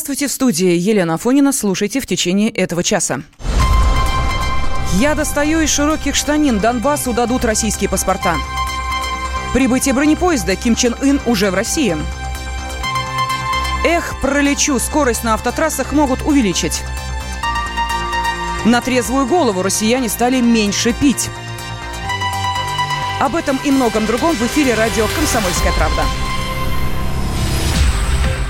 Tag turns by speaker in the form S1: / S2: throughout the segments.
S1: Здравствуйте, в студии Елена Афонина. Слушайте в течение этого часа. Я достаю из широких штанин. Донбассу дадут российские паспорта. Прибытие бронепоезда Ким Чен Ын уже в России. Эх, пролечу, скорость на автотрассах могут увеличить. На трезвую голову россияне стали меньше пить. Об этом и многом другом в эфире радио «Комсомольская правда».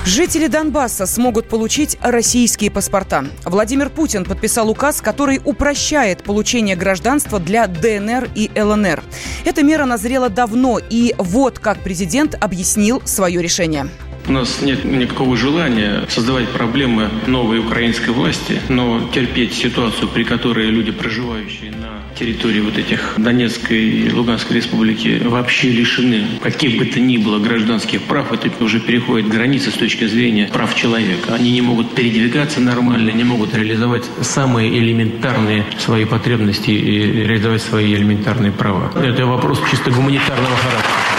S1: Жители Донбасса смогут получить российские паспорта. Владимир Путин подписал указ, который упрощает получение гражданства для ДНР и ЛНР. Эта мера назрела давно, и вот как президент объяснил свое решение.
S2: У нас нет никакого желания создавать проблемы новой украинской власти, но терпеть ситуацию, при которой люди, проживающие территории вот этих Донецкой и Луганской республики, вообще лишены каких бы то ни было гражданских прав, это уже переходит границы с точки зрения прав человека. Они не могут передвигаться нормально, не могут реализовать самые элементарные свои потребности и реализовать свои элементарные права. Это вопрос чисто гуманитарного характера.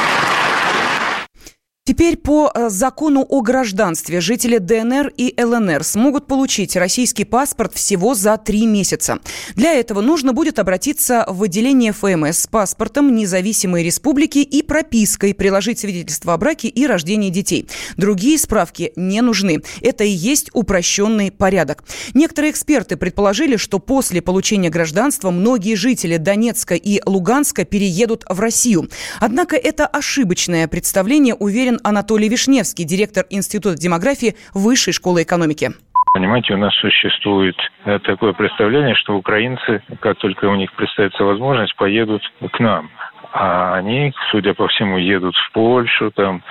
S1: Теперь по э, закону о гражданстве жители ДНР и ЛНР смогут получить российский паспорт всего за три месяца. Для этого нужно будет обратиться в отделение ФМС с паспортом независимой республики и пропиской, приложить свидетельство о браке и рождении детей. Другие справки не нужны. Это и есть упрощенный порядок. Некоторые эксперты предположили, что после получения гражданства многие жители Донецка и Луганска переедут в Россию. Однако это ошибочное представление, уверен уверен Анатолий Вишневский, директор Института демографии Высшей школы экономики.
S3: Понимаете, у нас существует э, такое представление, что украинцы, как только у них представится возможность, поедут к нам. А они, судя по всему, едут в Польшу, там,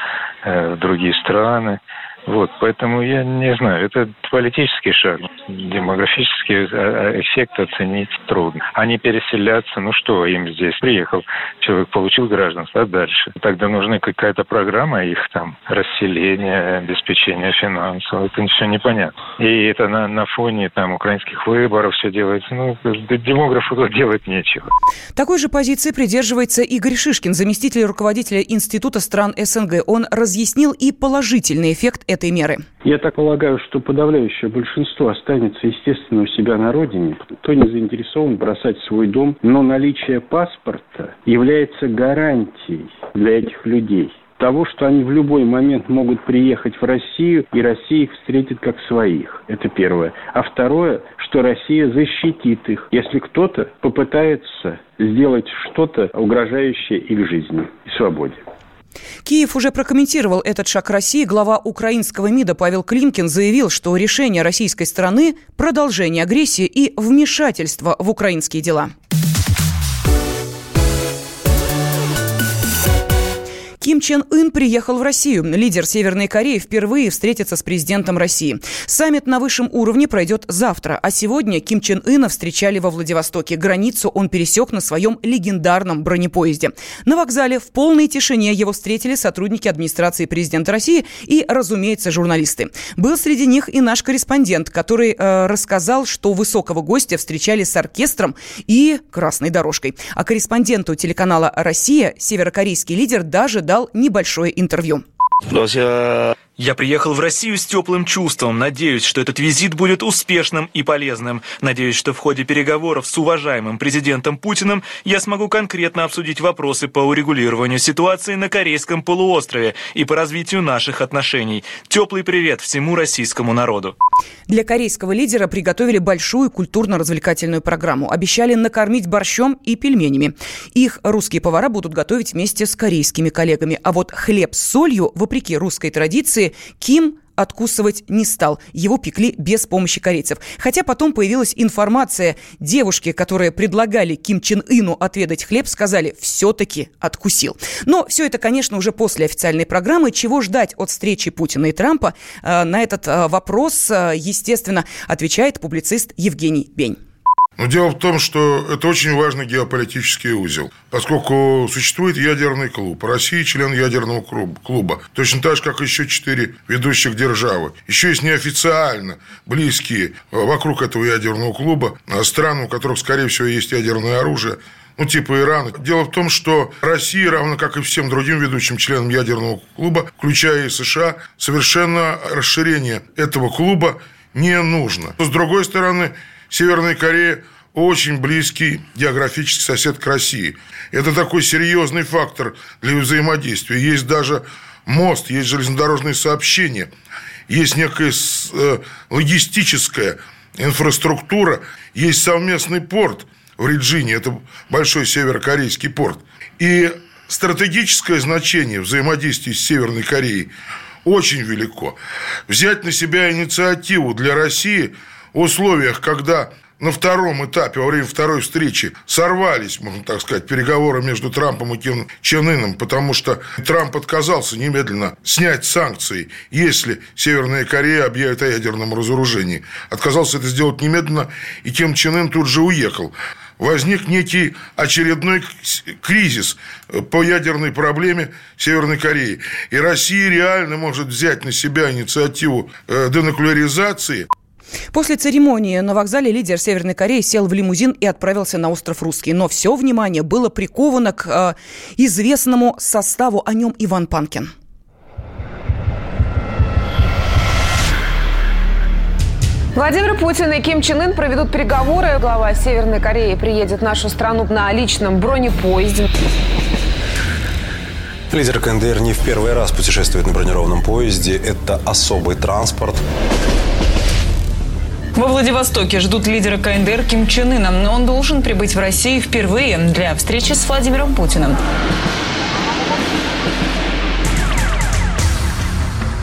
S3: э, в другие страны. Вот, поэтому я не знаю, это политический шаг. Демографический а, а, эффект оценить трудно. Они переселятся, ну что им здесь? Приехал, человек получил гражданство, а дальше? Тогда нужна какая-то программа их там расселения, обеспечения финансов. Это все непонятно. И это на, на фоне там украинских выборов все делается. Ну, демографу делать нечего.
S1: Такой же позиции придерживается Игорь Шишкин, заместитель руководителя Института стран СНГ. Он разъяснил и положительный эффект этой меры?
S4: Я так полагаю, что подавляющее большинство останется, естественно, у себя на родине. Кто не заинтересован бросать свой дом, но наличие паспорта является гарантией для этих людей того, что они в любой момент могут приехать в Россию, и Россия их встретит как своих. Это первое. А второе, что Россия защитит их, если кто-то попытается сделать что-то, угрожающее их жизни и свободе.
S1: Киев уже прокомментировал этот шаг России. Глава украинского МИДа Павел Климкин заявил, что решение российской стороны – продолжение агрессии и вмешательство в украинские дела. Ким Чен Ын приехал в Россию. Лидер Северной Кореи впервые встретится с президентом России. Саммит на высшем уровне пройдет завтра, а сегодня Ким Чен Ына встречали во Владивостоке. Границу он пересек на своем легендарном бронепоезде. На вокзале в полной тишине его встретили сотрудники администрации президента России и, разумеется, журналисты. Был среди них и наш корреспондент, который э, рассказал, что высокого гостя встречали с оркестром и красной дорожкой. А корреспонденту телеканала «Россия» северокорейский лидер даже дал небольшое интервью.
S5: Я приехал в Россию с теплым чувством. Надеюсь, что этот визит будет успешным и полезным. Надеюсь, что в ходе переговоров с уважаемым президентом Путиным я смогу конкретно обсудить вопросы по урегулированию ситуации на Корейском полуострове и по развитию наших отношений. Теплый привет всему российскому народу.
S1: Для корейского лидера приготовили большую культурно-развлекательную программу. Обещали накормить борщом и пельменями. Их русские повара будут готовить вместе с корейскими коллегами. А вот хлеб с солью, вопреки русской традиции, Ким откусывать не стал. Его пекли без помощи корейцев. Хотя потом появилась информация. Девушки, которые предлагали Ким Чен Ыну отведать хлеб, сказали, все-таки откусил. Но все это, конечно, уже после официальной программы. Чего ждать от встречи Путина и Трампа? Э, на этот э, вопрос, э, естественно, отвечает публицист Евгений Бень.
S6: Но дело в том, что это очень важный геополитический узел, поскольку существует ядерный клуб. Россия член ядерного клуба. Точно так же, как еще четыре ведущих державы. Еще есть неофициально близкие вокруг этого ядерного клуба страны, у которых, скорее всего, есть ядерное оружие. ну, типа Ирана. Дело в том, что Россия, равно как и всем другим ведущим членам ядерного клуба, включая и США, совершенно расширение этого клуба не нужно. С другой стороны, Северная Корея очень близкий географический сосед к России. Это такой серьезный фактор для взаимодействия. Есть даже мост, есть железнодорожные сообщения, есть некая э, логистическая инфраструктура, есть совместный порт в Риджине, это большой северокорейский порт. И стратегическое значение взаимодействия с Северной Кореей очень велико. Взять на себя инициативу для России условиях, когда на втором этапе, во время второй встречи, сорвались, можно так сказать, переговоры между Трампом и Ким Чен Ыном, потому что Трамп отказался немедленно снять санкции, если Северная Корея объявит о ядерном разоружении. Отказался это сделать немедленно, и Ким Чен Ын тут же уехал возник некий очередной кризис по ядерной проблеме Северной Кореи. И Россия реально может взять на себя инициативу э, денуклеаризации.
S1: После церемонии на вокзале лидер Северной Кореи сел в лимузин и отправился на остров Русский. Но все внимание было приковано к э, известному составу о нем Иван Панкин.
S7: Владимир Путин и Ким Чен Ын проведут переговоры. Глава Северной Кореи приедет в нашу страну на личном бронепоезде.
S8: Лидер КНДР не в первый раз путешествует на бронированном поезде. Это особый транспорт.
S9: Во Владивостоке ждут лидера КНДР Ким Чен Ына. Он должен прибыть в Россию впервые для встречи с Владимиром Путиным.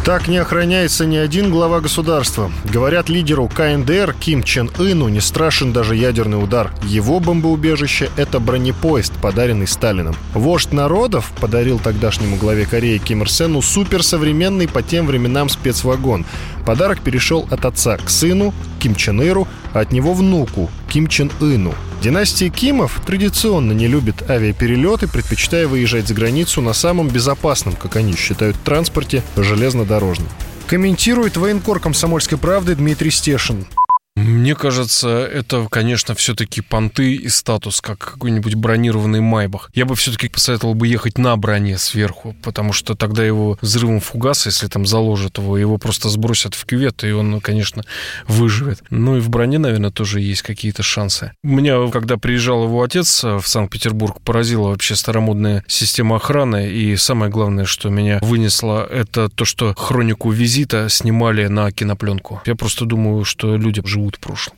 S10: Так не охраняется ни один глава государства. Говорят, лидеру КНДР Ким Чен Ыну не страшен даже ядерный удар. Его бомбоубежище – это бронепоезд, подаренный Сталином. Вождь народов подарил тогдашнему главе Кореи Ким Ир Сену суперсовременный по тем временам спецвагон. Подарок перешел от отца к сыну, Ким Чен Иру, а от него внуку, Ким Чен Ыну. Династия Кимов традиционно не любит авиаперелеты, предпочитая выезжать за границу на самом безопасном, как они считают, транспорте железнодорожном. Комментирует военкор комсомольской правды Дмитрий Стешин.
S11: Мне кажется, это, конечно, все-таки понты и статус, как какой-нибудь бронированный Майбах. Я бы все-таки посоветовал бы ехать на броне сверху, потому что тогда его взрывом фугаса, если там заложат его, его просто сбросят в кювет, и он, конечно, выживет. Ну и в броне, наверное, тоже есть какие-то шансы. Меня, когда приезжал его отец в Санкт-Петербург, поразила вообще старомодная система охраны, и самое главное, что меня вынесло, это то, что хронику визита снимали на кинопленку. Я просто думаю, что люди живут живут в прошлом.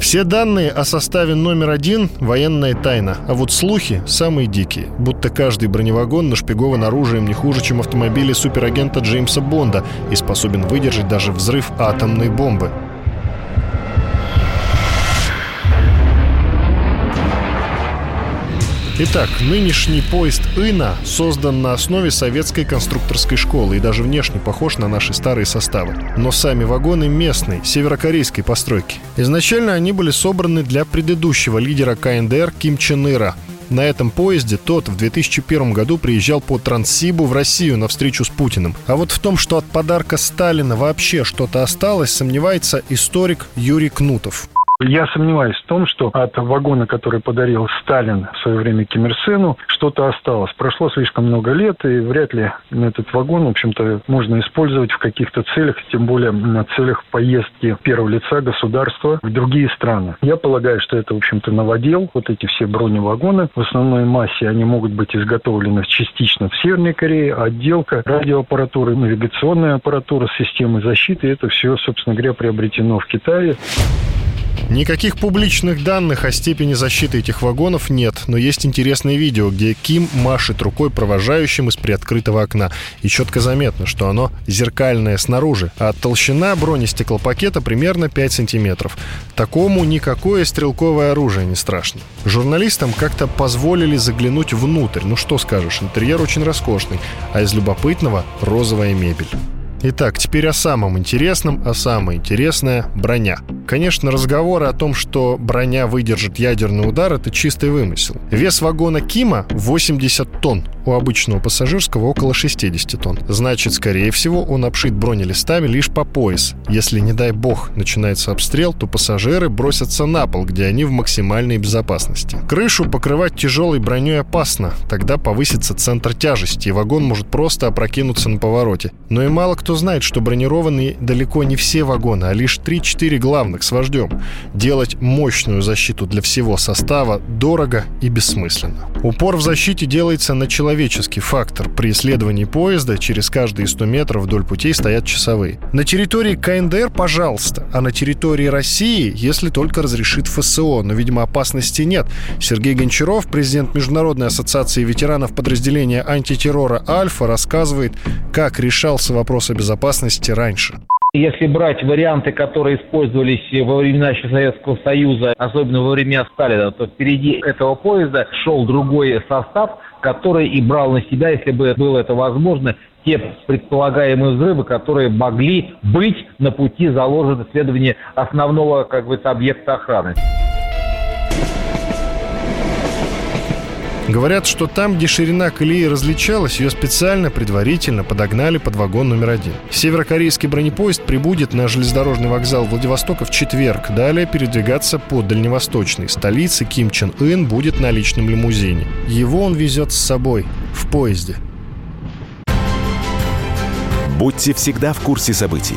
S10: Все данные о составе номер один – военная тайна, а вот слухи – самые дикие. Будто каждый броневагон нашпигован оружием не хуже, чем автомобили суперагента Джеймса Бонда и способен выдержать даже взрыв атомной бомбы. Итак, нынешний поезд «Ина» создан на основе советской конструкторской школы и даже внешне похож на наши старые составы. Но сами вагоны местной, северокорейской постройки. Изначально они были собраны для предыдущего лидера КНДР Ким Чен Ира. На этом поезде тот в 2001 году приезжал по Транссибу в Россию на встречу с Путиным. А вот в том, что от подарка Сталина вообще что-то осталось, сомневается историк Юрий Кнутов.
S12: Я сомневаюсь в том, что от вагона, который подарил Сталин в свое время Ким Ир Сену, что-то осталось. Прошло слишком много лет, и вряд ли этот вагон, в общем-то, можно использовать в каких-то целях, тем более на целях поездки первого лица государства в другие страны. Я полагаю, что это, в общем-то, новодел. Вот эти все броневагоны в основной массе, они могут быть изготовлены частично в Северной Корее, отделка радиоаппаратуры, навигационная аппаратура, системы защиты, это все, собственно говоря, приобретено в Китае.
S10: Никаких публичных данных о степени защиты этих вагонов нет, но есть интересное видео, где Ким машет рукой провожающим из приоткрытого окна. И четко заметно, что оно зеркальное снаружи, а толщина бронестеклопакета примерно 5 сантиметров. Такому никакое стрелковое оружие не страшно. Журналистам как-то позволили заглянуть внутрь. Ну что скажешь, интерьер очень роскошный, а из любопытного розовая мебель. Итак, теперь о самом интересном, а самое интересное – броня. Конечно, разговоры о том, что броня выдержит ядерный удар, это чистый вымысел. Вес вагона Кима 80 тонн, у обычного пассажирского около 60 тонн. Значит, скорее всего, он обшит бронелистами лишь по пояс. Если, не дай бог, начинается обстрел, то пассажиры бросятся на пол, где они в максимальной безопасности. Крышу покрывать тяжелой броней опасно, тогда повысится центр тяжести, и вагон может просто опрокинуться на повороте. Но и мало кто знает, что бронированные далеко не все вагоны, а лишь 3-4 главных с вождем. Делать мощную защиту для всего состава дорого и бессмысленно. Упор в защите делается на человеческий фактор. При исследовании поезда через каждые 100 метров вдоль путей стоят часовые. На территории КНДР, пожалуйста, а на территории России, если только разрешит ФСО. Но, видимо, опасности нет. Сергей Гончаров, президент Международной ассоциации ветеранов подразделения антитеррора «Альфа», рассказывает, как решался вопрос о безопасности раньше.
S13: Если брать варианты, которые использовались во времена Советского Союза, особенно во время Сталина, то впереди этого поезда шел другой состав, который и брал на себя, если бы было это возможно, те предполагаемые взрывы, которые могли быть на пути заложены исследования основного как бы, объекта охраны.
S10: Говорят, что там, где ширина колеи различалась, ее специально, предварительно подогнали под вагон номер один. Северокорейский бронепоезд прибудет на железнодорожный вокзал Владивостока в четверг. Далее передвигаться по дальневосточной столице Ким Чен Ын будет на личном лимузине. Его он везет с собой в поезде.
S14: Будьте всегда в курсе событий.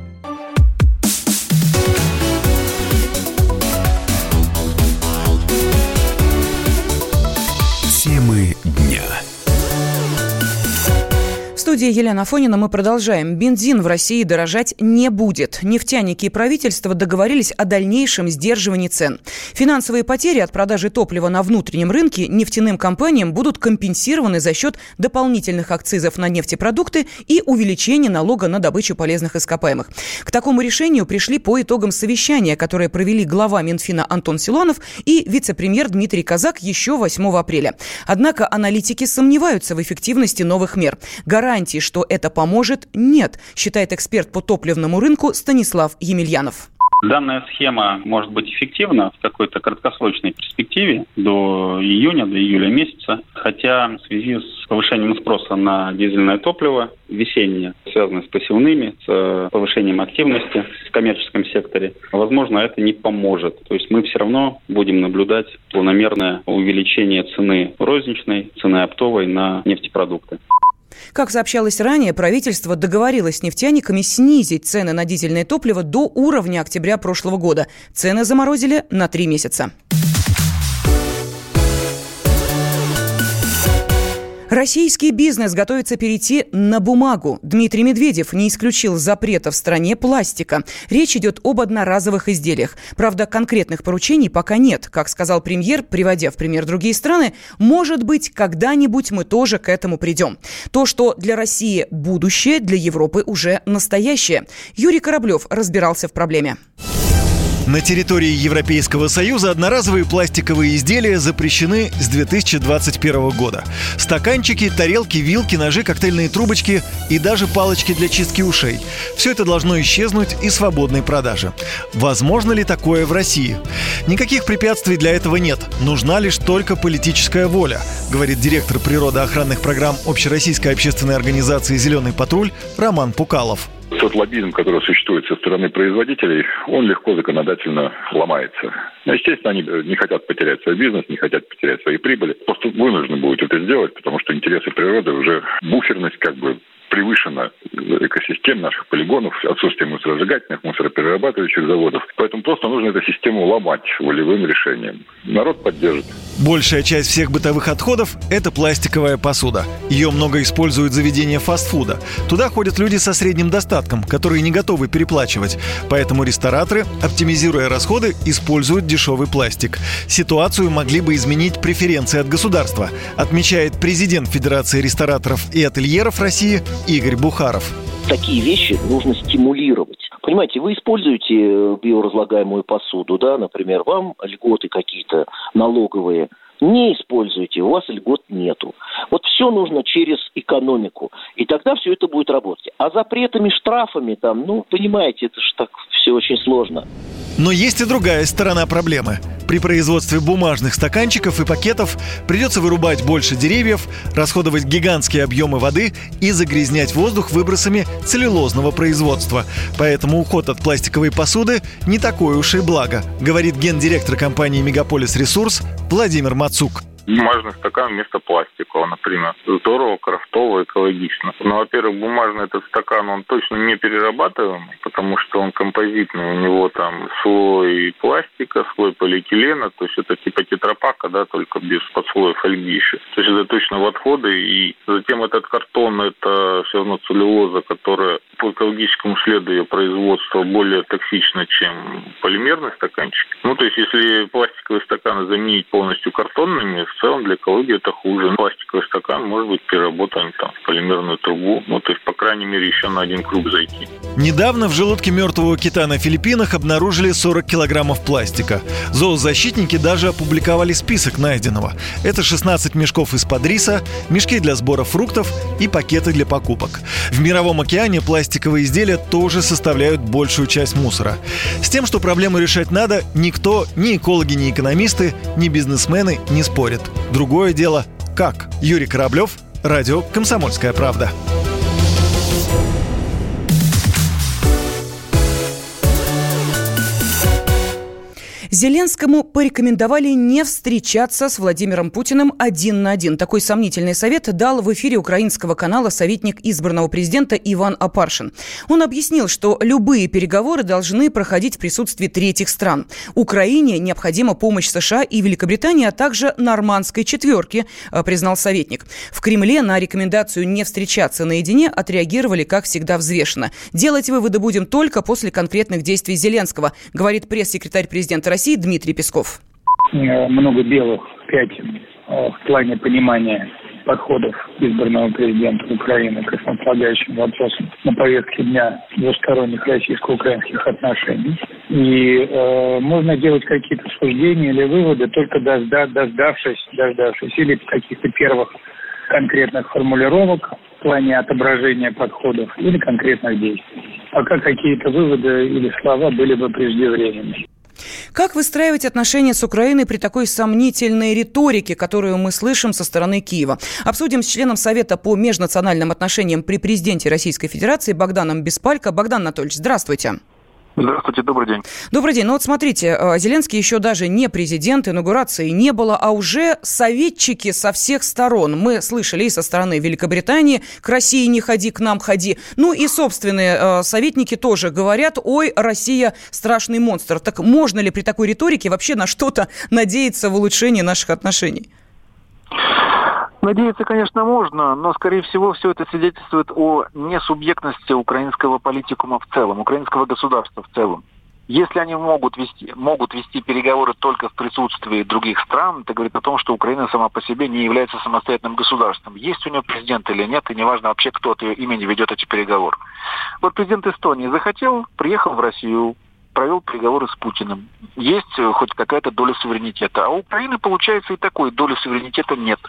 S1: Студии Елена Фонина мы продолжаем. Бензин в России дорожать не будет. Нефтяники и правительство договорились о дальнейшем сдерживании цен. Финансовые потери от продажи топлива на внутреннем рынке нефтяным компаниям будут компенсированы за счет дополнительных акцизов на нефтепродукты и увеличения налога на добычу полезных ископаемых. К такому решению пришли по итогам совещания, которое провели глава Минфина Антон Силуанов и вице-премьер Дмитрий Казак еще 8 апреля. Однако аналитики сомневаются в эффективности новых мер. Гарантии гарантий, что это поможет, нет, считает эксперт по топливному рынку Станислав Емельянов.
S15: Данная схема может быть эффективна в какой-то краткосрочной перспективе до июня, до июля месяца, хотя в связи с повышением спроса на дизельное топливо весеннее, связанное с посевными, с повышением активности в коммерческом секторе, возможно, это не поможет. То есть мы все равно будем наблюдать планомерное увеличение цены розничной, цены оптовой на нефтепродукты.
S1: Как сообщалось ранее, правительство договорилось с нефтяниками снизить цены на дизельное топливо до уровня октября прошлого года. Цены заморозили на три месяца. Российский бизнес готовится перейти на бумагу. Дмитрий Медведев не исключил запрета в стране пластика. Речь идет об одноразовых изделиях. Правда, конкретных поручений пока нет. Как сказал премьер, приводя в пример другие страны, может быть, когда-нибудь мы тоже к этому придем. То, что для России будущее, для Европы уже настоящее. Юрий Кораблев разбирался в проблеме.
S16: На территории Европейского Союза одноразовые пластиковые изделия запрещены с 2021 года. Стаканчики, тарелки, вилки, ножи, коктейльные трубочки и даже палочки для чистки ушей. Все это должно исчезнуть из свободной продажи. Возможно ли такое в России? Никаких препятствий для этого нет. Нужна лишь только политическая воля, говорит директор природоохранных программ Общероссийской общественной организации «Зеленый патруль» Роман Пукалов
S17: тот лоббизм, который существует со стороны производителей, он легко законодательно ломается. Ну, естественно, они не хотят потерять свой бизнес, не хотят потерять свои прибыли. Просто вынуждены будут это сделать, потому что интересы природы уже буферность как бы превышена экосистем наших полигонов, отсутствие мусоросжигательных, мусороперерабатывающих заводов. Поэтому просто нужно эту систему ломать волевым решением. Народ поддержит.
S16: Большая часть всех бытовых отходов – это пластиковая посуда. Ее много используют заведения фастфуда. Туда ходят люди со средним достатком, которые не готовы переплачивать. Поэтому рестораторы, оптимизируя расходы, используют дешевый пластик. Ситуацию могли бы изменить преференции от государства, отмечает президент Федерации рестораторов и ательеров России Игорь Бухаров.
S18: Такие вещи нужно стимулировать. Понимаете, вы используете э, биоразлагаемую посуду, да, например, вам льготы какие-то налоговые не используете, у вас льгот нету. Вот все нужно через экономику. И тогда все это будет работать. А запретами, штрафами там, ну, понимаете, это же так все очень сложно.
S16: Но есть и другая сторона проблемы. При производстве бумажных стаканчиков и пакетов придется вырубать больше деревьев, расходовать гигантские объемы воды и загрязнять воздух выбросами целлюлозного производства. Поэтому уход от пластиковой посуды не такое уж и благо, говорит гендиректор компании «Мегаполис Ресурс» Владимир Мацук
S19: бумажный стакан вместо пластикового, например. Здорово, крафтово, экологично. Но, во-первых, бумажный этот стакан, он точно не перерабатываемый, потому что он композитный, у него там слой пластика, слой полиэтилена, то есть это типа тетрапака, да, только без подслоя фольги еще. То есть это точно в отходы, и затем этот картон, это все равно целлюлоза, которая по экологическому следу ее производства более токсично, чем полимерный стаканчик. Ну, то есть, если пластиковые стаканы заменить полностью картонными, в целом для экологии это хуже. Пластиковый стакан может быть переработан там, в полимерную трубу. Ну, то есть, по крайней мере, еще на один круг зайти.
S16: Недавно в желудке мертвого кита на Филиппинах обнаружили 40 килограммов пластика. Зоозащитники даже опубликовали список найденного. Это 16 мешков из-под риса, мешки для сбора фруктов и пакеты для покупок. В Мировом океане пластиковые изделия тоже составляют большую часть мусора. С тем, что проблему решать надо, никто, ни экологи, ни экономисты, ни бизнесмены не спорят. Другое дело – как? Юрий Кораблев, Радио «Комсомольская правда».
S1: Зеленскому порекомендовали не встречаться с Владимиром Путиным один на один. Такой сомнительный совет дал в эфире украинского канала советник избранного президента Иван Апаршин. Он объяснил, что любые переговоры должны проходить в присутствии третьих стран. Украине необходима помощь США и Великобритании, а также нормандской четверки, э, признал советник. В Кремле на рекомендацию не встречаться наедине отреагировали, как всегда, взвешенно. Делать выводы будем только после конкретных действий Зеленского, говорит пресс-секретарь президента России России Дмитрий Песков.
S20: Э, много белых пятен э, в плане понимания подходов избранного президента Украины к основополагающим вопросам на повестке дня двусторонних российско-украинских отношений. И э, можно делать какие-то суждения или выводы, только дожда, дождавшись, дождавшись или каких-то первых конкретных формулировок в плане отображения подходов или конкретных действий. Пока какие-то выводы или слова были бы преждевременными.
S1: Как выстраивать отношения с Украиной при такой сомнительной риторике, которую мы слышим со стороны Киева? Обсудим с членом Совета по межнациональным отношениям при президенте Российской Федерации Богданом Беспалько. Богдан Анатольевич, здравствуйте.
S21: Здравствуйте, добрый день.
S1: Добрый день. Ну вот смотрите, э, Зеленский еще даже не президент, инаугурации не было, а уже советчики со всех сторон. Мы слышали и со стороны Великобритании «к России не ходи, к нам ходи». Ну и собственные э, советники тоже говорят «ой, Россия страшный монстр». Так можно ли при такой риторике вообще на что-то надеяться в улучшении наших отношений?
S21: Надеяться, конечно, можно, но, скорее всего, все это свидетельствует о несубъектности украинского политикума в целом, украинского государства в целом. Если они могут вести, могут вести переговоры только в присутствии других стран, это говорит о том, что Украина сама по себе не является самостоятельным государством. Есть у нее президент или нет, и неважно вообще, кто от ее имени ведет эти переговоры. Вот президент Эстонии захотел, приехал в Россию, провел переговоры с Путиным. Есть хоть какая-то доля суверенитета. А у Украины, получается, и такой доли суверенитета нет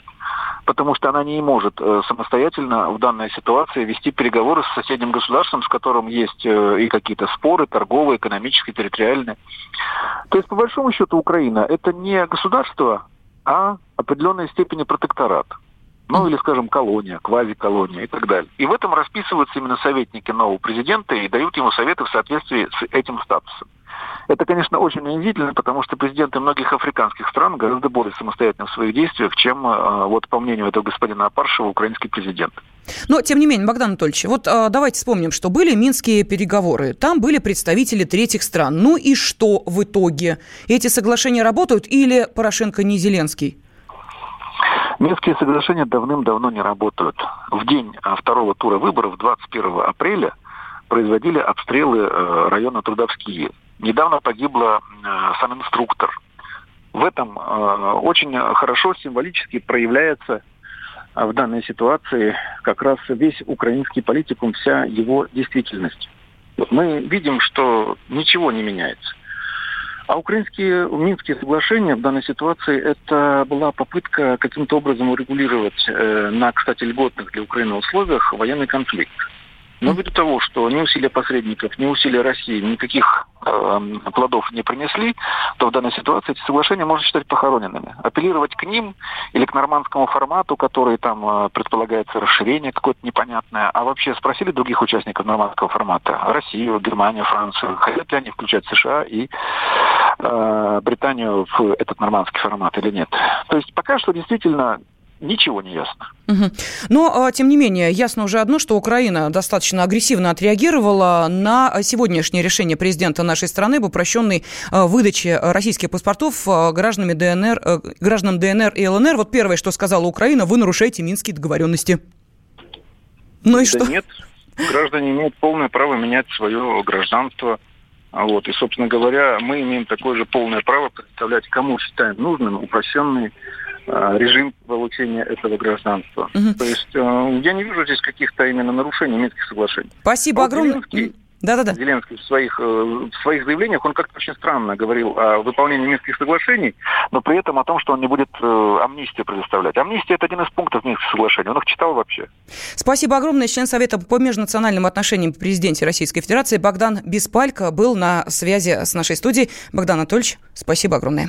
S21: потому что она не может э, самостоятельно в данной ситуации вести переговоры с соседним государством, с которым есть э, и какие-то споры торговые, экономические, территориальные. То есть, по большому счету, Украина – это не государство, а определенной степени протекторат. Ну, или, скажем, колония, квазиколония и так далее. И в этом расписываются именно советники нового президента и дают ему советы в соответствии с этим статусом. Это, конечно, очень унизительно, потому что президенты многих африканских стран гораздо более самостоятельны в своих действиях, чем, э, вот по мнению этого господина Апаршева, украинский президент.
S1: Но, тем не менее, Богдан Анатольевич, вот а, давайте вспомним, что были минские переговоры. Там были представители третьих стран. Ну и что в итоге? Эти соглашения работают или Порошенко не Зеленский?
S21: Минские соглашения давным-давно не работают. В день а, второго тура выборов, 21 апреля, производили обстрелы э, района Трудовские. Недавно погибла э, сам инструктор. В этом э, очень хорошо символически проявляется а в данной ситуации как раз весь украинский политикум, вся его действительность. Мы видим, что ничего не меняется. А украинские Минские соглашения в данной ситуации это была попытка каким-то образом урегулировать э, на, кстати, льготных для Украины условиях военный конфликт. Но ввиду того, что ни усилия посредников, ни усилия России никаких э, плодов не принесли, то в данной ситуации эти соглашения можно считать похороненными. Апеллировать к ним или к нормандскому формату, который там э, предполагается расширение какое-то непонятное, а вообще спросили других участников нормандского формата, Россию, Германию, Францию, хотят ли они включать США и э, Британию в этот нормандский формат или нет. То есть пока что действительно ничего не ясно.
S1: Угу. Но, а, тем не менее, ясно уже одно, что Украина достаточно агрессивно отреагировала на сегодняшнее решение президента нашей страны об упрощенной а, выдаче российских паспортов а, гражданами ДНР, э, гражданам ДНР и ЛНР. Вот первое, что сказала Украина, вы нарушаете минские договоренности.
S21: Ну и да что? Нет, граждане имеют полное право менять свое гражданство. Вот. И, собственно говоря, мы имеем такое же полное право представлять, кому считаем нужным упрощенный Э, режим получения этого гражданства. Угу. То есть э, я не вижу здесь каких-то именно нарушений Минских соглашений.
S1: Спасибо а огромное.
S21: Да-да-да. Зеленский в своих, э, в своих заявлениях, он как-то очень странно говорил о выполнении Минских соглашений, но при этом о том, что он не будет э, амнистию предоставлять. Амнистия – это один из пунктов Минских соглашений. Он их читал вообще.
S1: Спасибо огромное. Член Совета по межнациональным отношениям президенте Российской Федерации Богдан Беспалько был на связи с нашей студией. Богдан Анатольевич, спасибо огромное.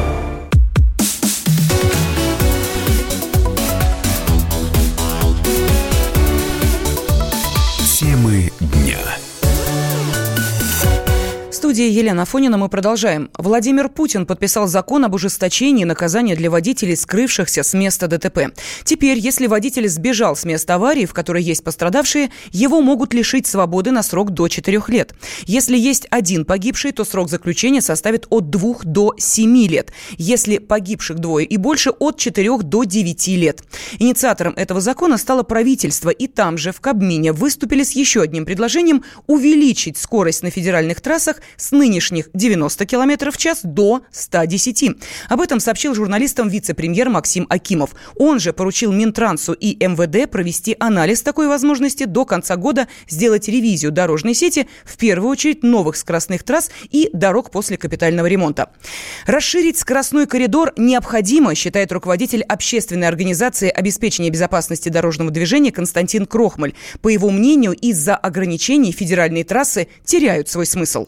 S1: Студии Елена Афонина мы продолжаем. Владимир Путин подписал закон об ужесточении наказания для водителей, скрывшихся с места ДТП. Теперь, если водитель сбежал с места аварии, в которой есть пострадавшие, его могут лишить свободы на срок до 4 лет. Если есть один погибший, то срок заключения составит от 2 до 7 лет. Если погибших двое и больше, от 4 до 9 лет. Инициатором этого закона стало правительство, и там же, в Кабмине, выступили с еще одним предложением увеличить скорость на федеральных трассах с нынешних 90 км в час до 110. Об этом сообщил журналистам вице-премьер Максим Акимов. Он же поручил Минтрансу и МВД провести анализ такой возможности до конца года, сделать ревизию дорожной сети, в первую очередь новых скоростных трасс и дорог после капитального ремонта. Расширить скоростной коридор необходимо, считает руководитель общественной организации обеспечения безопасности дорожного движения Константин Крохмаль. По его мнению, из-за ограничений федеральные трассы теряют свой смысл.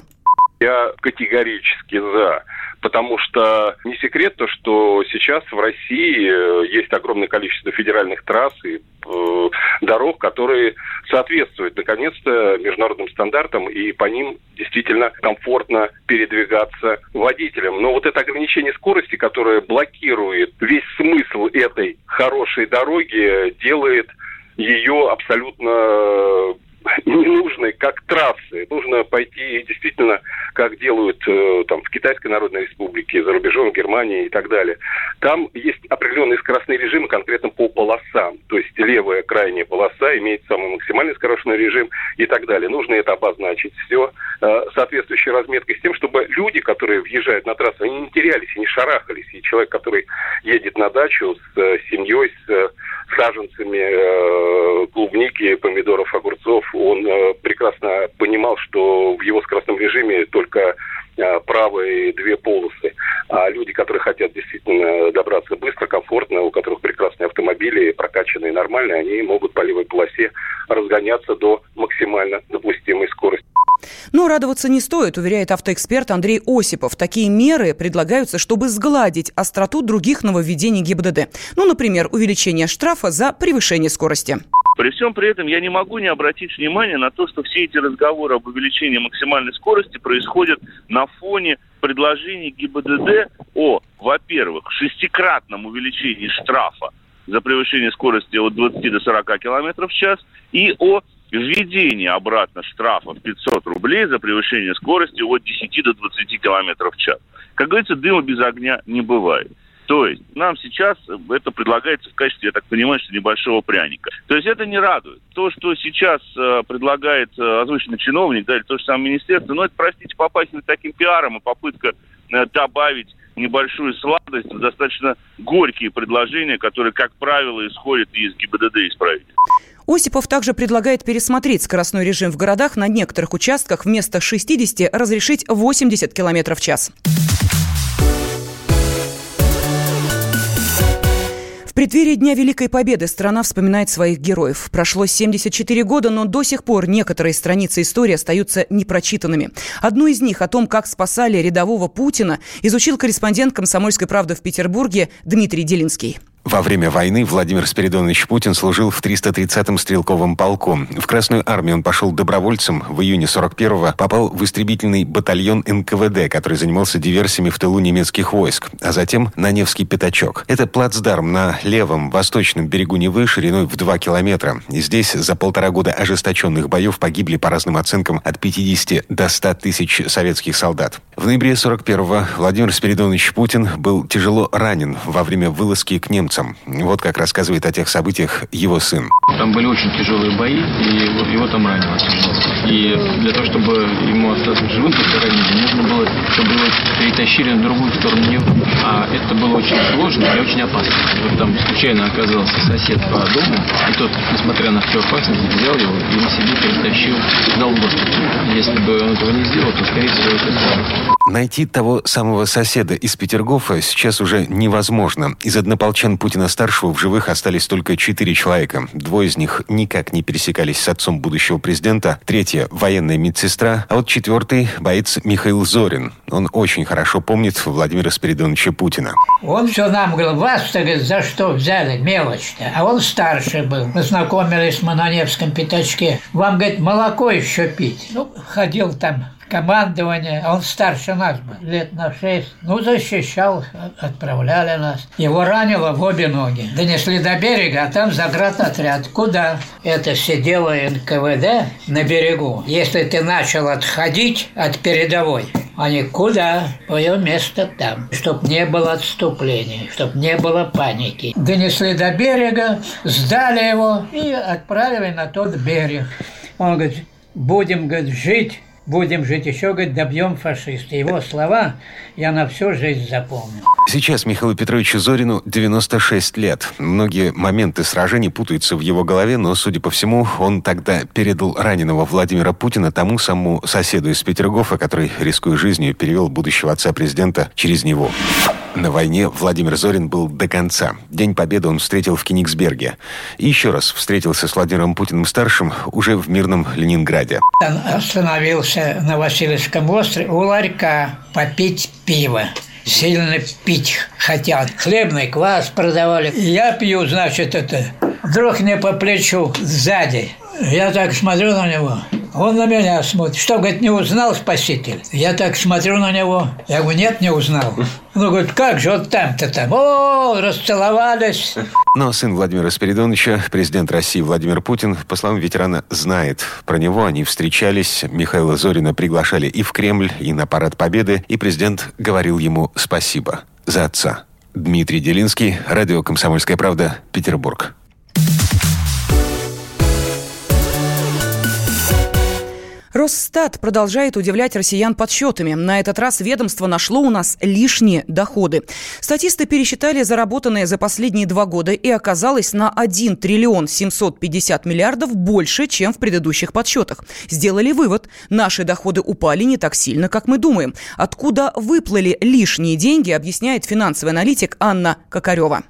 S22: Я категорически за. Потому что не секрет то, что сейчас в России э, есть огромное количество федеральных трасс и э, дорог, которые соответствуют, наконец-то, международным стандартам, и по ним действительно комфортно передвигаться водителям. Но вот это ограничение скорости, которое блокирует весь смысл этой хорошей дороги, делает ее абсолютно ненужной, как трассы. Нужно пойти действительно, как делают э, там в Китайской Народной Республике, за рубежом, Германии и так далее. Там есть определенные скоростные режимы конкретно по полосам. То есть левая крайняя полоса имеет самый максимальный скоростной режим и так далее. Нужно это обозначить все э, соответствующей разметкой с тем, чтобы люди, которые въезжают на трассу, они не терялись и не шарахались. И человек, который едет на дачу с э, семьей, с саженцами клубники, помидоров, огурцов, он э, прекрасно понимал, что в его скоростном режиме только э, правые две полосы. А люди, которые хотят действительно добраться быстро, комфортно, у которых прекрасные автомобили, прокачанные нормальные, они могут по левой полосе разгоняться до максимально допустимой скорости.
S1: Но радоваться не стоит, уверяет автоэксперт Андрей Осипов. Такие меры предлагаются, чтобы сгладить остроту других нововведений ГИБДД. Ну, например, увеличение штрафа за превышение скорости.
S23: При всем при этом я не могу не обратить внимание на то, что все эти разговоры об увеличении максимальной скорости происходят на фоне предложений ГИБДД о, во-первых, шестикратном увеличении штрафа за превышение скорости от 20 до 40 км в час и о введении обратно штрафа в 500 рублей за превышение скорости от 10 до 20 км в час. Как говорится, дыма без огня не бывает. То есть нам сейчас это предлагается в качестве, я так понимаю, что небольшого пряника. То есть это не радует. То, что сейчас э, предлагает э, озвученный чиновник, да, или то же самое министерство, ну это, простите, попахивает таким пиаром и попытка э, добавить небольшую сладость достаточно горькие предложения, которые, как правило, исходят из ГИБДД из правительства.
S1: Осипов также предлагает пересмотреть скоростной режим в городах на некоторых участках вместо 60 разрешить 80 км в час. Преддверии Дня Великой Победы страна вспоминает своих героев. Прошло 74 года, но до сих пор некоторые страницы истории остаются непрочитанными. Одну из них о том, как спасали рядового Путина, изучил корреспондент «Комсомольской правды» в Петербурге Дмитрий Делинский.
S24: Во время войны Владимир Спиридонович Путин служил в 330-м стрелковом полку. В Красную армию он пошел добровольцем. В июне 41-го попал в истребительный батальон НКВД, который занимался диверсиями в тылу немецких войск, а затем на Невский пятачок. Это плацдарм на левом восточном берегу Невы шириной в 2 километра. И здесь за полтора года ожесточенных боев погибли по разным оценкам от 50 до 100 тысяч советских солдат. В ноябре 41-го Владимир Спиридонович Путин был тяжело ранен во время вылазки к немцам немцам. Вот как рассказывает о тех событиях его сын.
S25: Там были очень тяжелые бои, и его там ранило И для того, чтобы ему остаться живым после ранения, нужно было, чтобы его перетащили на другую сторону него. А это было очень сложно и очень опасно. Вот там случайно оказался сосед по дому, и тот, несмотря на всю опасность, взял его и на себе перетащил дал в Если бы он этого не сделал, то, скорее всего, это
S24: Найти того самого соседа из Петергофа сейчас уже невозможно. Из однополчан Путина-старшего в живых остались только четыре человека. Двое из них никак не пересекались с отцом будущего президента. Третья – военная медсестра. А вот четвертый – боец Михаил Зорин. Он очень хорошо помнит Владимира Спиридоновича Путина.
S26: Он все нам говорил, говорит, за что взяли, мелочь-то. А он старше был. Познакомились мы на Невском пятачке. Вам, говорит, молоко еще пить. Ну, ходил там командование, а он старше нас был, лет на шесть. Ну, защищал, отправляли нас. Его ранило в обе ноги. Донесли до берега, а там заградотряд. Куда? Это сидело НКВД на берегу. Если ты начал отходить от передовой, они куда? Твое место там. Чтоб не было отступления, чтоб не было паники. Донесли до берега, сдали его и отправили на тот берег. Он говорит, будем, говорит, жить будем жить еще, говорит, добьем фашиста. Его слова я на всю жизнь запомню.
S24: Сейчас Михаилу Петровичу Зорину 96 лет. Многие моменты сражений путаются в его голове, но, судя по всему, он тогда передал раненого Владимира Путина тому самому соседу из Петергофа, который, рискуя жизнью, перевел будущего отца президента через него. На войне Владимир Зорин был до конца. День Победы он встретил в Кенигсберге. И еще раз встретился с Владимиром Путиным-старшим уже в мирном Ленинграде.
S26: Он остановился на Васильевском острове у ларька попить пиво сильно пить хотят. Хлебный квас продавали. Я пью, значит, это. Вдруг мне по плечу сзади. Я так смотрю на него. Он на меня смотрит. Что, говорит, не узнал спаситель? Я так смотрю на него. Я говорю, нет, не узнал. Ну, говорит, как же вот там-то там? О, расцеловались.
S24: Но сын Владимира Спиридоновича, президент России Владимир Путин, по словам ветерана, знает про него. Они встречались, Михаила Зорина приглашали и в Кремль, и на Парад Победы, и президент говорил ему спасибо за отца. Дмитрий Делинский, радио «Комсомольская правда», Петербург.
S1: Росстат продолжает удивлять россиян подсчетами. На этот раз ведомство нашло у нас лишние доходы. Статисты пересчитали заработанные за последние два года и оказалось на 1 триллион 750 миллиардов больше, чем в предыдущих подсчетах. Сделали вывод. Наши доходы упали не так сильно, как мы думаем. Откуда выплыли лишние деньги, объясняет финансовый аналитик Анна Кокарева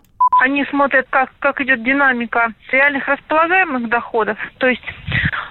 S27: они смотрят, как, как идет динамика реальных располагаемых доходов, то есть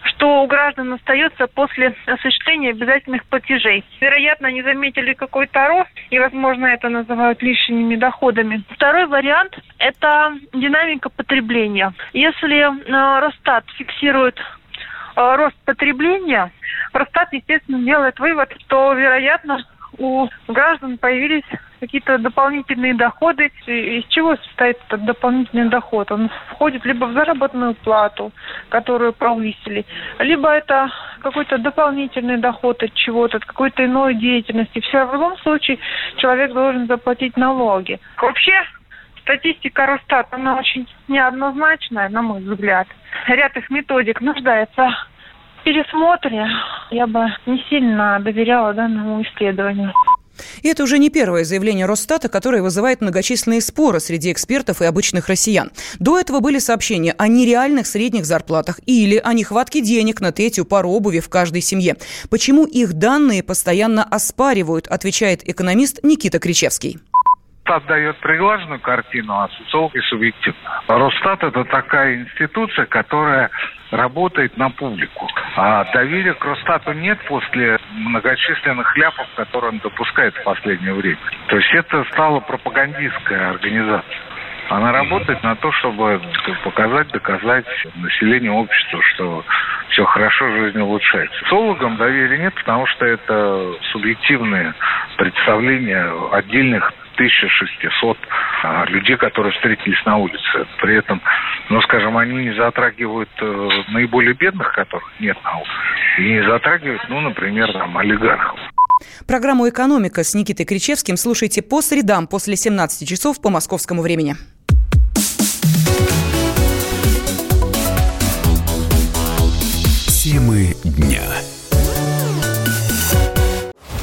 S27: что у граждан остается после осуществления обязательных платежей. Вероятно, они заметили какой-то рост, и, возможно, это называют лишними доходами. Второй вариант – это динамика потребления. Если э, Росстат фиксирует э, рост потребления, Росстат, естественно, делает вывод, что, вероятно, у граждан появились какие-то дополнительные доходы. Из чего состоит этот дополнительный доход? Он входит либо в заработную плату, которую повысили, либо это какой-то дополнительный доход от чего-то, от какой-то иной деятельности. Все в любом случае человек должен заплатить налоги. Вообще, статистика Росстата, она очень неоднозначная, на мой взгляд. Ряд их методик нуждается пересмотре я бы не сильно доверяла данному исследованию.
S1: И это уже не первое заявление Росстата, которое вызывает многочисленные споры среди экспертов и обычных россиян. До этого были сообщения о нереальных средних зарплатах или о нехватке денег на третью пару обуви в каждой семье. Почему их данные постоянно оспаривают, отвечает экономист Никита Кричевский.
S28: Росстат дает приглаженную картину, а социологи субъективно. Росстат – это такая институция, которая работает на публику. А доверия к Росстату нет после многочисленных ляпов, которые он допускает в последнее время. То есть это стала пропагандистская организация. Она работает на то, чтобы показать, доказать населению обществу, что все хорошо, жизнь улучшается. Социологам доверия нет, потому что это субъективные представления отдельных 1600 а, людей, которые встретились на улице. При этом, ну, скажем, они не затрагивают э, наиболее бедных, которых нет на улице, и не затрагивают, ну, например, там, олигархов.
S1: Программу «Экономика» с Никитой Кричевским слушайте по средам после 17 часов по московскому времени.
S29: Темы дня.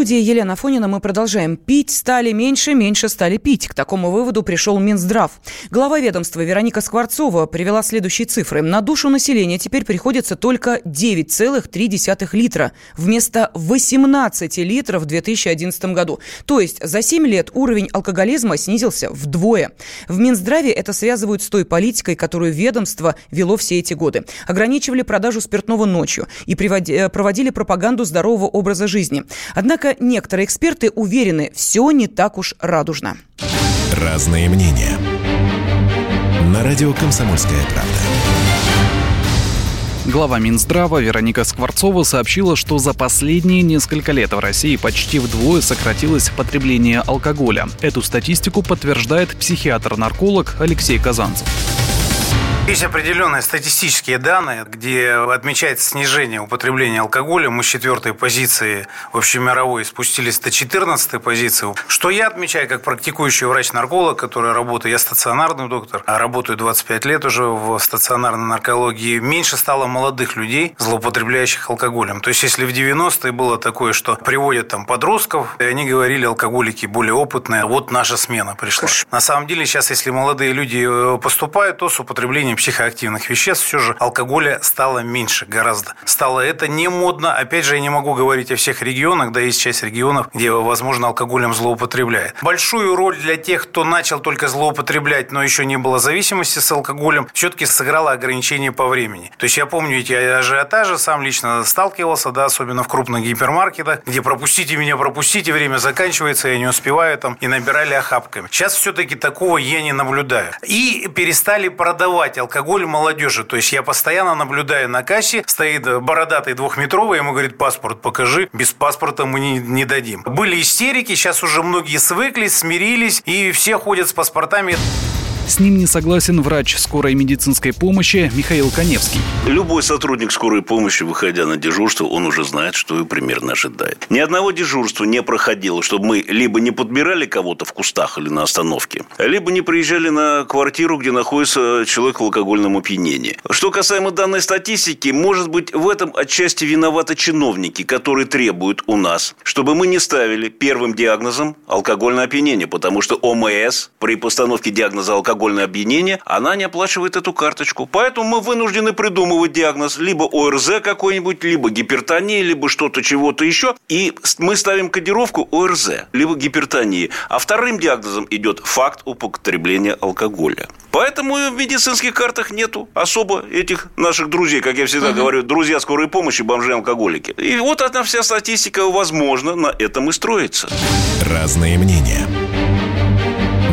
S1: Студии Елена Фонина мы продолжаем. Пить стали меньше, меньше стали пить. К такому выводу пришел Минздрав. Глава ведомства Вероника Скворцова привела следующие цифры. На душу населения теперь приходится только 9,3 литра вместо 18 литров в 2011 году. То есть за 7 лет уровень алкоголизма снизился вдвое. В Минздраве это связывают с той политикой, которую ведомство вело все эти годы. Ограничивали продажу спиртного ночью и э, проводили пропаганду здорового образа жизни. Однако некоторые эксперты уверены, все не так уж радужно.
S29: Разные мнения. На радио «Комсомольская правда».
S30: Глава Минздрава Вероника Скворцова сообщила, что за последние несколько лет в России почти вдвое сократилось потребление алкоголя. Эту статистику подтверждает психиатр-нарколог Алексей Казанцев.
S31: Есть определенные статистические данные, где отмечается снижение употребления алкоголя. Мы с четвертой позиции общемировой спустились до 14 позиции. Что я отмечаю как практикующий врач-нарколог, который работает, я стационарный доктор, а работаю 25 лет уже в стационарной наркологии, меньше стало молодых людей, злоупотребляющих алкоголем. То есть, если в 90-е было такое, что приводят там подростков, и они говорили, алкоголики более опытные, вот наша смена пришла. На самом деле, сейчас, если молодые люди э, поступают, то с употреблением психоактивных веществ все же алкоголя стало меньше гораздо. Стало это не модно. Опять же, я не могу говорить о всех регионах, да, есть часть регионов, где, возможно, алкоголем злоупотребляет. Большую роль для тех, кто начал только злоупотреблять, но еще не было зависимости с алкоголем, все-таки сыграло ограничение по времени. То есть я помню эти ажиотажи, сам лично сталкивался, да, особенно в крупных гипермаркетах, где пропустите меня, пропустите, время заканчивается, я не успеваю там, и набирали охапками. Сейчас все-таки такого я не наблюдаю. И перестали продавать алкоголь молодежи. То есть я постоянно наблюдаю на кассе, стоит бородатый двухметровый, ему говорит, паспорт покажи, без паспорта мы не, не дадим. Были истерики, сейчас уже многие свыклись, смирились, и все ходят с паспортами.
S30: С ним не согласен врач скорой медицинской помощи Михаил Коневский.
S32: Любой сотрудник скорой помощи, выходя на дежурство, он уже знает, что и примерно ожидает. Ни одного дежурства не проходило, чтобы мы либо не подбирали кого-то в кустах или на остановке, либо не приезжали на квартиру, где находится человек в алкогольном опьянении. Что касаемо данной статистики, может быть, в этом отчасти виноваты чиновники, которые требуют у нас, чтобы мы не ставили первым диагнозом алкогольное опьянение, потому что ОМС при постановке диагноза алкогольное опьянение, она не оплачивает эту карточку. Поэтому мы вынуждены придумывать диагноз либо ОРЗ какой-нибудь, либо гипертония, либо что-то чего-то еще. И мы ставим кодировку ОРЗ, либо гипертонии. А вторым диагнозом идет факт употребления алкоголя. Поэтому в медицинских картах нету особо этих наших друзей, как я всегда uh-huh. говорю, друзья скорой помощи, бомжи-алкоголики. И вот одна вся статистика, возможно, на этом и строится.
S29: Разные мнения.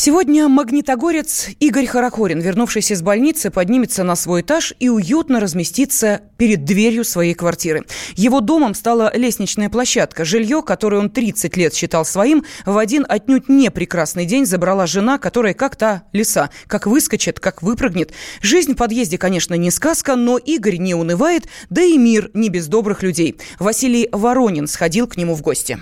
S1: Сегодня магнитогорец Игорь Харахорин, вернувшийся из больницы, поднимется на свой этаж и уютно разместится перед дверью своей квартиры. Его домом стала лестничная площадка. Жилье, которое он 30 лет считал своим, в один отнюдь не прекрасный день забрала жена, которая как та лиса, как выскочит, как выпрыгнет. Жизнь в подъезде, конечно, не сказка, но Игорь не унывает, да и мир не без добрых людей. Василий Воронин сходил к нему в гости.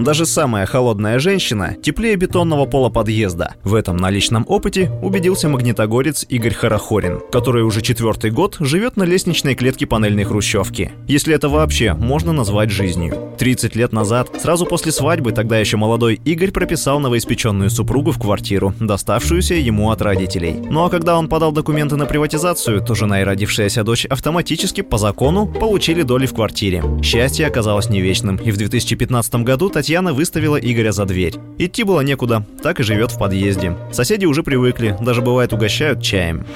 S33: Даже самая холодная женщина теплее бетонного пола подъезда. В этом на личном опыте убедился магнитогорец Игорь Харахорин, который уже четвертый год живет на лестничной клетке панельной хрущевки. Если это вообще можно назвать жизнью. 30 лет назад, сразу после свадьбы, тогда еще молодой Игорь прописал новоиспеченную супругу в квартиру, доставшуюся ему от родителей. Ну а когда он подал документы на приватизацию, то жена и родившаяся дочь автоматически по закону получили доли в квартире. Счастье оказалось не вечным, и в 2015 году году Татьяна выставила Игоря за дверь. Идти было некуда, так и живет в подъезде. Соседи уже привыкли, даже бывает угощают чаем.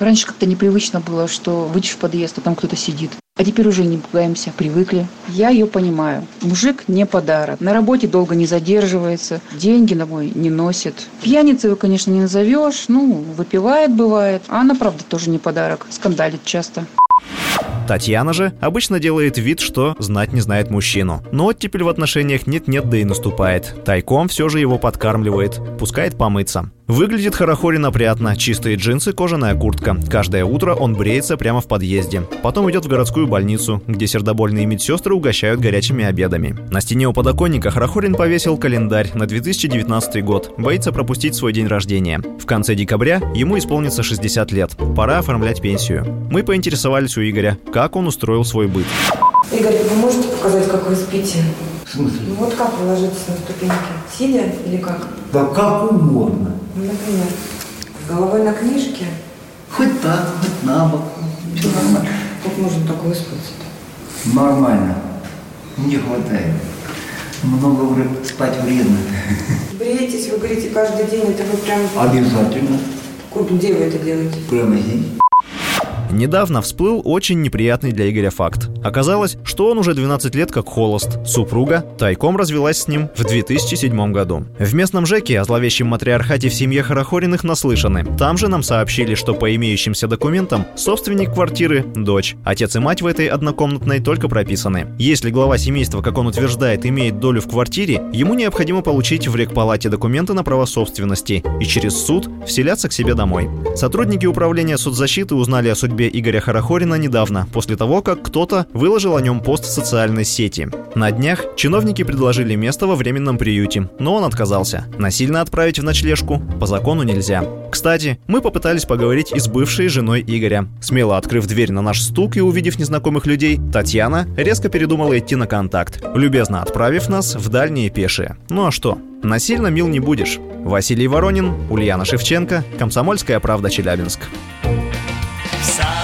S34: Раньше как-то непривычно было, что выйдешь в подъезд, а там кто-то сидит. А теперь уже не пугаемся, привыкли. Я ее понимаю. Мужик не подарок. На работе долго не задерживается, деньги домой не носит. Пьяницей его, конечно, не назовешь. Ну, выпивает бывает. А она, правда, тоже не подарок. Скандалит часто.
S33: Татьяна же обычно делает вид, что знать не знает мужчину. Но оттепель в отношениях нет-нет, да и наступает. Тайком все же его подкармливает, пускает помыться. Выглядит Харахорин опрятно. Чистые джинсы, кожаная куртка. Каждое утро он бреется прямо в подъезде. Потом идет в городскую больницу, где сердобольные медсестры угощают горячими обедами. На стене у подоконника Харахорин повесил календарь на 2019 год. Боится пропустить свой день рождения. В конце декабря ему исполнится 60 лет. Пора оформлять пенсию. Мы поинтересовались у Игоря, как он устроил свой быт.
S35: Игорь, вы можете показать, как вы спите?
S36: В смысле?
S35: Ну вот как вы ложитесь на ступеньки? Сидя или как?
S36: Да как угодно.
S35: Ну, например, головой на книжке?
S36: Хоть так, хоть на бок. Все нормально.
S35: Как можно так выспаться-то?
S36: Нормально. Не хватает. Много спать вредно.
S35: Бреетесь, вы говорите, каждый день, это вы прям...
S36: Обязательно.
S35: Где вы это делаете?
S36: Прямо здесь.
S33: Недавно всплыл очень неприятный для Игоря факт. Оказалось, что он уже 12 лет как холост. Супруга тайком развелась с ним в 2007 году. В местном ЖЭКе о зловещем матриархате в семье Харахориных наслышаны. Там же нам сообщили, что по имеющимся документам собственник квартиры – дочь. Отец и мать в этой однокомнатной только прописаны. Если глава семейства, как он утверждает, имеет долю в квартире, ему необходимо получить в рекпалате документы на право собственности и через суд вселяться к себе домой. Сотрудники управления соцзащиты узнали о судьбе Игоря Харахорина недавно, после того, как кто-то выложил о нем пост в социальной сети. На днях чиновники предложили место во временном приюте, но он отказался. Насильно отправить в ночлежку по закону нельзя. Кстати, мы попытались поговорить и с бывшей женой Игоря. Смело открыв дверь на наш стук и увидев незнакомых людей, Татьяна резко передумала идти на контакт, любезно отправив нас в дальние пешие. Ну а что? Насильно мил не будешь. Василий Воронин, Ульяна Шевченко, Комсомольская правда, Челябинск.
S37: side.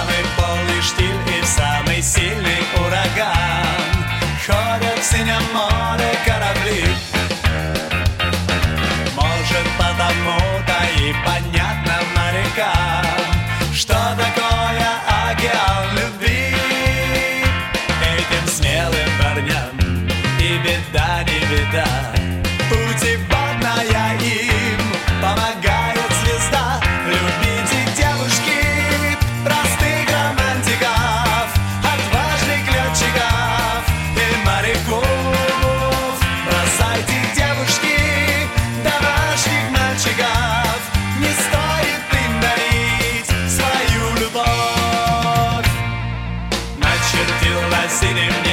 S37: I
S32: see them.